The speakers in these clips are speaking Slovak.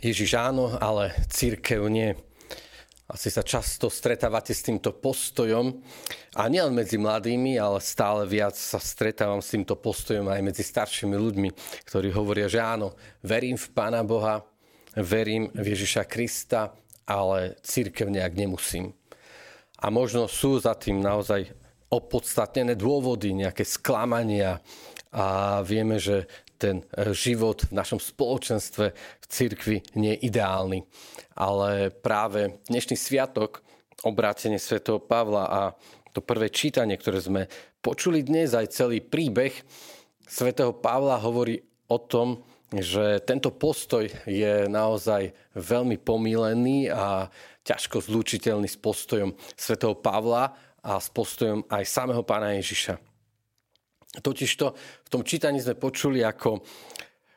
Ježiš áno, ale církev nie. Asi sa často stretávate s týmto postojom a nielen medzi mladými, ale stále viac sa stretávam s týmto postojom aj medzi staršími ľuďmi, ktorí hovoria, že áno, verím v Pána Boha, verím v Ježiša Krista, ale církev nejak nemusím. A možno sú za tým naozaj opodstatnené dôvody, nejaké sklamania a vieme, že ten e, život v našom spoločenstve v cirkvi nie je ideálny. Ale práve dnešný sviatok, obrátenie svätého Pavla a to prvé čítanie, ktoré sme počuli dnes, aj celý príbeh svätého Pavla hovorí o tom, že tento postoj je naozaj veľmi pomílený a ťažko zlúčiteľný s postojom svätého Pavla a s postojom aj samého pána Ježiša. Totižto v tom čítaní sme počuli, ako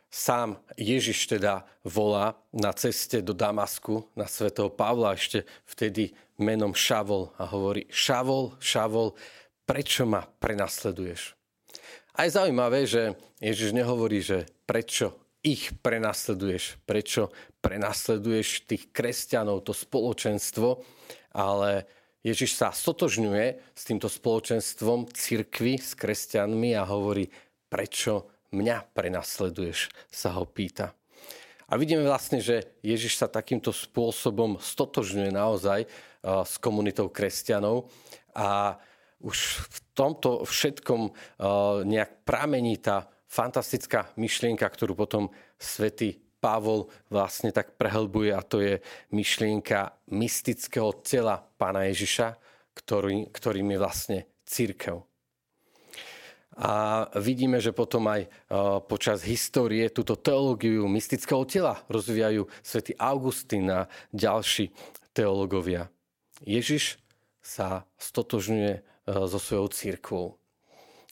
sám Ježiš teda volá na ceste do Damasku na svätého Pavla ešte vtedy menom Šavol a hovorí Šavol, Šavol, prečo ma prenasleduješ? A je zaujímavé, že Ježiš nehovorí, že prečo ich prenasleduješ, prečo prenasleduješ tých kresťanov, to spoločenstvo, ale Ježiš sa stotožňuje s týmto spoločenstvom cirkvy, s kresťanmi a hovorí, prečo mňa prenasleduješ, sa ho pýta. A vidíme vlastne, že Ježiš sa takýmto spôsobom stotožňuje naozaj s komunitou kresťanov a už v tomto všetkom nejak pramení tá fantastická myšlienka, ktorú potom svätý Pavol vlastne tak prehlbuje a to je myšlienka mystického tela pána Ježiša, ktorý, ktorým je vlastne církev. A vidíme, že potom aj počas histórie túto teológiu mystického tela rozvíjajú svätý Augustín a ďalší teológovia. Ježiš sa stotožňuje so svojou církvou.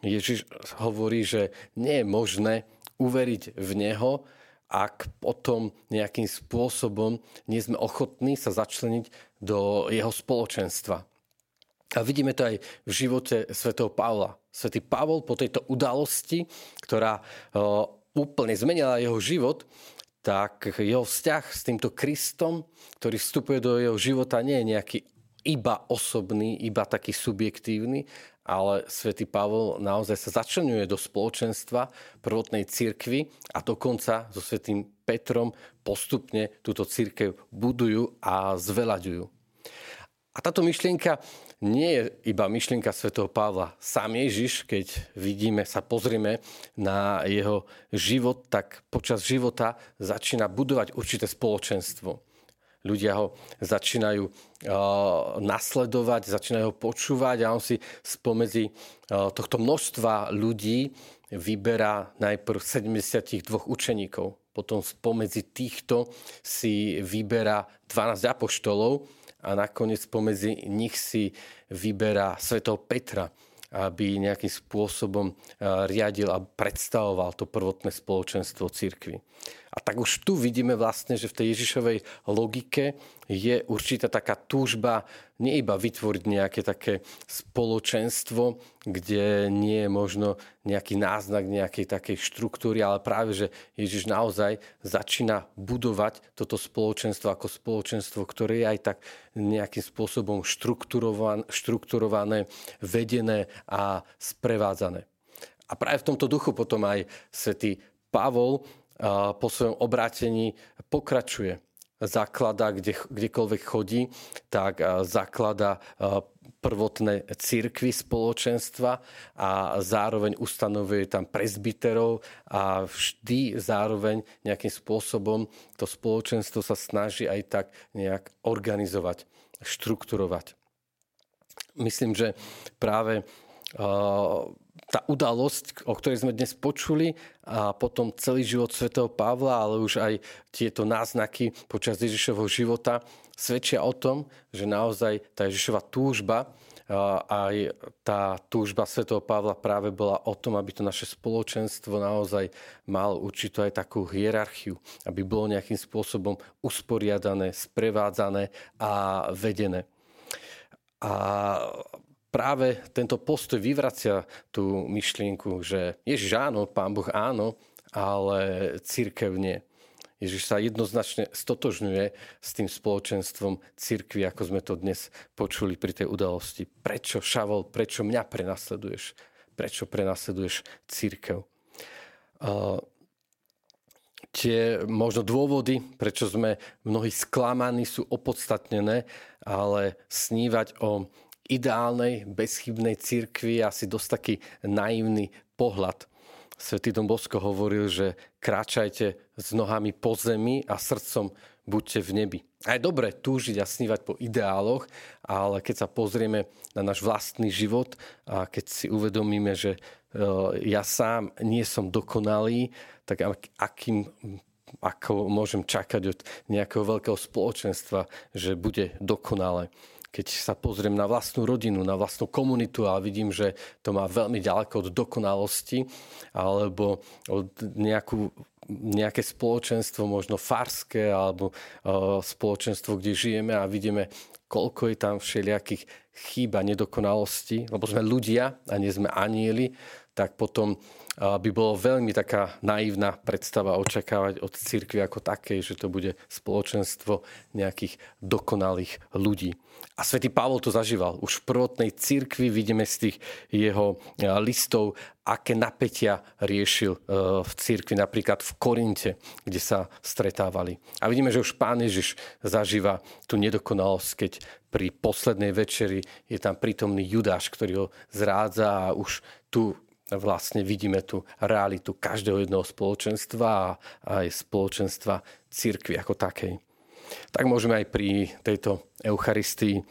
Ježiš hovorí, že nie je možné uveriť v Neho, ak potom nejakým spôsobom nie sme ochotní sa začleniť do jeho spoločenstva. A vidíme to aj v živote svätého Pavla. Svetý Pavol po tejto udalosti, ktorá úplne zmenila jeho život, tak jeho vzťah s týmto Kristom, ktorý vstupuje do jeho života, nie je nejaký iba osobný, iba taký subjektívny, ale svätý Pavol naozaj sa začlenuje do spoločenstva prvotnej cirkvy a dokonca so svätým Petrom postupne túto církev budujú a zvelaďujú. A táto myšlienka nie je iba myšlienka svätého Pavla. Sám Ježiš, keď vidíme, sa pozrieme na jeho život, tak počas života začína budovať určité spoločenstvo ľudia ho začínajú uh, nasledovať, začínajú ho počúvať a on si spomedzi uh, tohto množstva ľudí vyberá najprv 72 učeníkov. Potom spomedzi týchto si vyberá 12 apoštolov a nakoniec spomedzi nich si vyberá svetov Petra aby nejakým spôsobom riadil a predstavoval to prvotné spoločenstvo církvy. A tak už tu vidíme vlastne, že v tej Ježišovej logike je určitá taká túžba nie iba vytvoriť nejaké také spoločenstvo, kde nie je možno nejaký náznak nejakej takej štruktúry, ale práve, že Ježiš naozaj začína budovať toto spoločenstvo ako spoločenstvo, ktoré je aj tak nejakým spôsobom štrukturované, vedené a sprevádzané. A práve v tomto duchu potom aj svätý Pavol po svojom obrátení pokračuje. Zaklada, kde, kdekoľvek chodí, tak zaklada prvotné církvy spoločenstva a zároveň ustanovuje tam prezbiterov a vždy zároveň nejakým spôsobom to spoločenstvo sa snaží aj tak nejak organizovať, štrukturovať. Myslím, že práve tá udalosť, o ktorej sme dnes počuli a potom celý život svätého Pavla, ale už aj tieto náznaky počas Ježišovho života svedčia o tom, že naozaj tá Ježišova túžba aj tá túžba svätého Pavla práve bola o tom, aby to naše spoločenstvo naozaj malo určitú aj takú hierarchiu, aby bolo nejakým spôsobom usporiadané, sprevádzané a vedené. A práve tento postoj vyvracia tú myšlienku, že Ježiš áno, Pán Boh áno, ale církev nie. Ježiš sa jednoznačne stotožňuje s tým spoločenstvom cirkvi, ako sme to dnes počuli pri tej udalosti. Prečo, Šavol, prečo mňa prenasleduješ? Prečo prenasleduješ církev? Uh, tie možno dôvody, prečo sme mnohí sklamaní, sú opodstatnené, ale snívať o ideálnej, bezchybnej cirkvi asi dosť taký naivný pohľad. Svetý Dom Bosko hovoril, že kráčajte s nohami po zemi a srdcom buďte v nebi. A je dobré túžiť a snívať po ideáloch, ale keď sa pozrieme na náš vlastný život a keď si uvedomíme, že e, ja sám nie som dokonalý, tak akým ako môžem čakať od nejakého veľkého spoločenstva, že bude dokonalé keď sa pozriem na vlastnú rodinu, na vlastnú komunitu a vidím, že to má veľmi ďaleko od dokonalosti alebo od nejakú, nejaké spoločenstvo, možno farské alebo uh, spoločenstvo, kde žijeme a vidíme, koľko je tam všelijakých chýb a nedokonalostí, lebo sme ľudia a nie sme anieli, tak potom by bolo veľmi taká naivná predstava očakávať od cirkvi ako takej, že to bude spoločenstvo nejakých dokonalých ľudí. A svätý Pavol to zažíval. Už v prvotnej cirkvi vidíme z tých jeho listov, aké napätia riešil v cirkvi, napríklad v Korinte, kde sa stretávali. A vidíme, že už pán Ježiš zažíva tú nedokonalosť, keď pri poslednej večeri je tam prítomný Judáš, ktorý ho zrádza a už tu vlastne vidíme tú realitu každého jedného spoločenstva a aj spoločenstva církvy ako takej. Tak môžeme aj pri tejto Eucharistii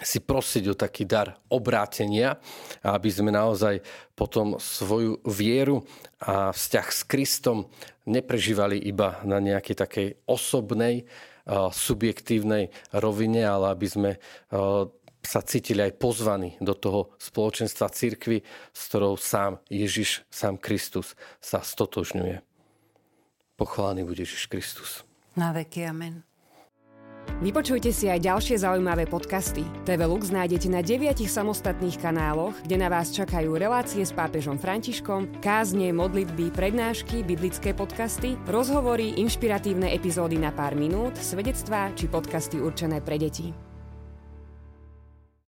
si prosiť o taký dar obrátenia, aby sme naozaj potom svoju vieru a vzťah s Kristom neprežívali iba na nejakej takej osobnej, subjektívnej rovine, ale aby sme sa cítili aj pozvaní do toho spoločenstva cirkvy, s ktorou sám Ježiš, sám Kristus sa stotožňuje. Pochválený bude Ježiš Kristus. Na veky amen. Vypočujte si aj ďalšie zaujímavé podcasty. TV Lux nájdete na deviatich samostatných kanáloch, kde na vás čakajú relácie s pápežom Františkom, kázne, modlitby, prednášky, biblické podcasty, rozhovory, inšpiratívne epizódy na pár minút, svedectvá či podcasty určené pre deti.